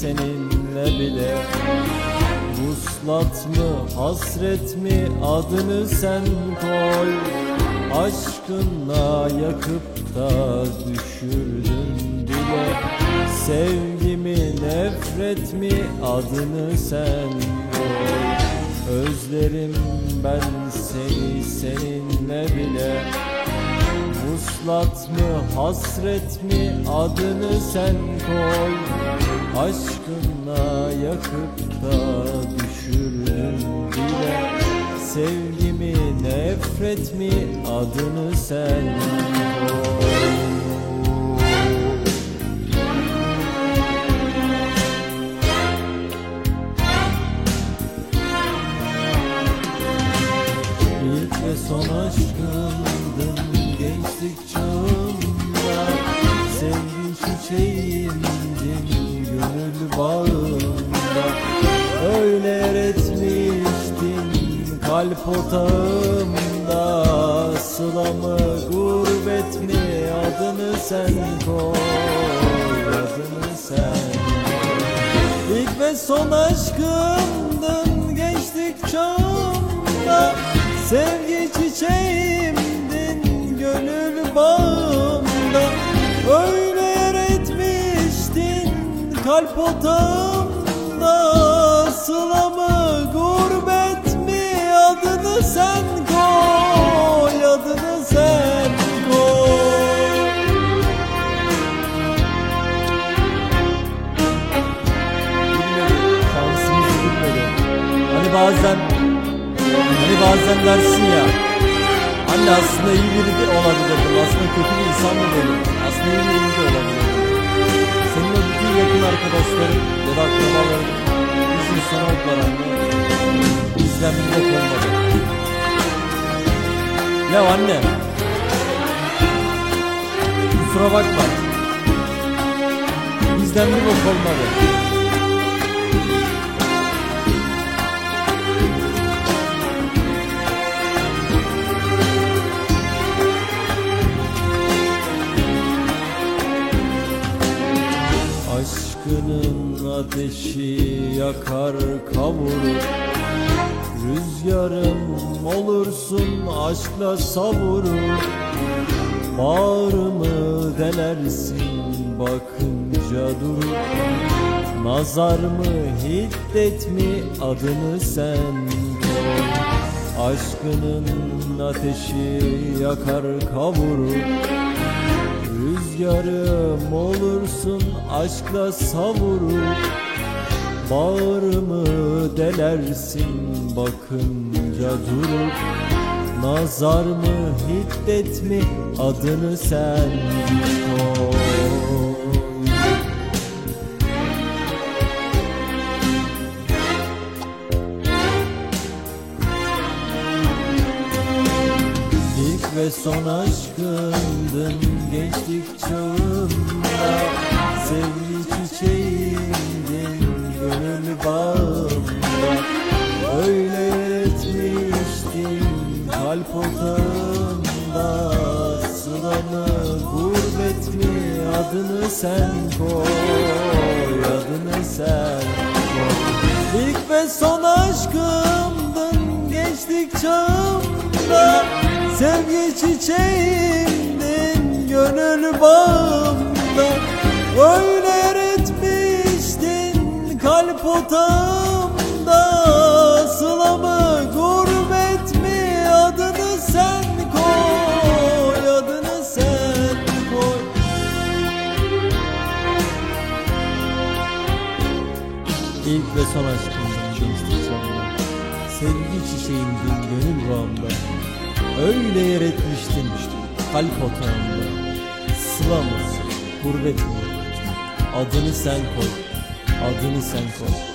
seninle bile. Vuslat mı hasret mi adını sen koy. Aşkınla yakıp da düşürdün bile Sevgimi nefret mi adını sen koy. Özlerim ben seni seninle bile Vuslat mı hasret mi? Adını sen koy. Aşkınla yakıp da düşürdün bile. Sevgimi nefret mi? Adını sen koy kalp otağımda Sılamı gurbet mi? Adını sen koy Adını sen İlk ve son aşkımdın gençlik çağımda. Sevgi çiçeğimdin gönül bağımda. Öyle yer etmiştin kalp otağımda Sılamı gurbet bazen dersin ya. Anne aslında iyi biri de olabilirdim. Aslında kötü bir insan da değilim Aslında iyi biri de olabilirdim. Senin o bütün yakın arkadaşların Ya da akrabaların Bizim sana oldular anne Bizden bir bok olmadı Ya anne Kusura bakma. Bizden bir bok olmadı Aşkının ateşi yakar kavurur. Rüzgarım olursun aşkla savurur. Bağrımı delersin bakınca durur. Nazar mı hiddet mi adını sen koy. Aşkının ateşi yakar kavurur Rüzgarım olursun aşkla savurur. Bağrımı delersin bakınca durur. Nazar mı hiddet mi adını sen koy son aşkımdın gençlik çağımda Sevgi çiçeğimdin gönül bağımda. Öyle yer etmiştin kalp otağımda Sılamı gurbet mi? Adını sen koy Adını sen koy. İlk ve son Sevgi çiçeğimdin gönül bağımda Öyle yer etmiştin kalp otağımda Sılamı gurbet mi adını sen koy Adını sen koy. İlk ve son çağımda Sevgi çiçeğimdin gönül bağımda Öyle yer etmiştin kalp otağımda. Sıla mısın, gurbet mi? Adını sen koy, adını sen koy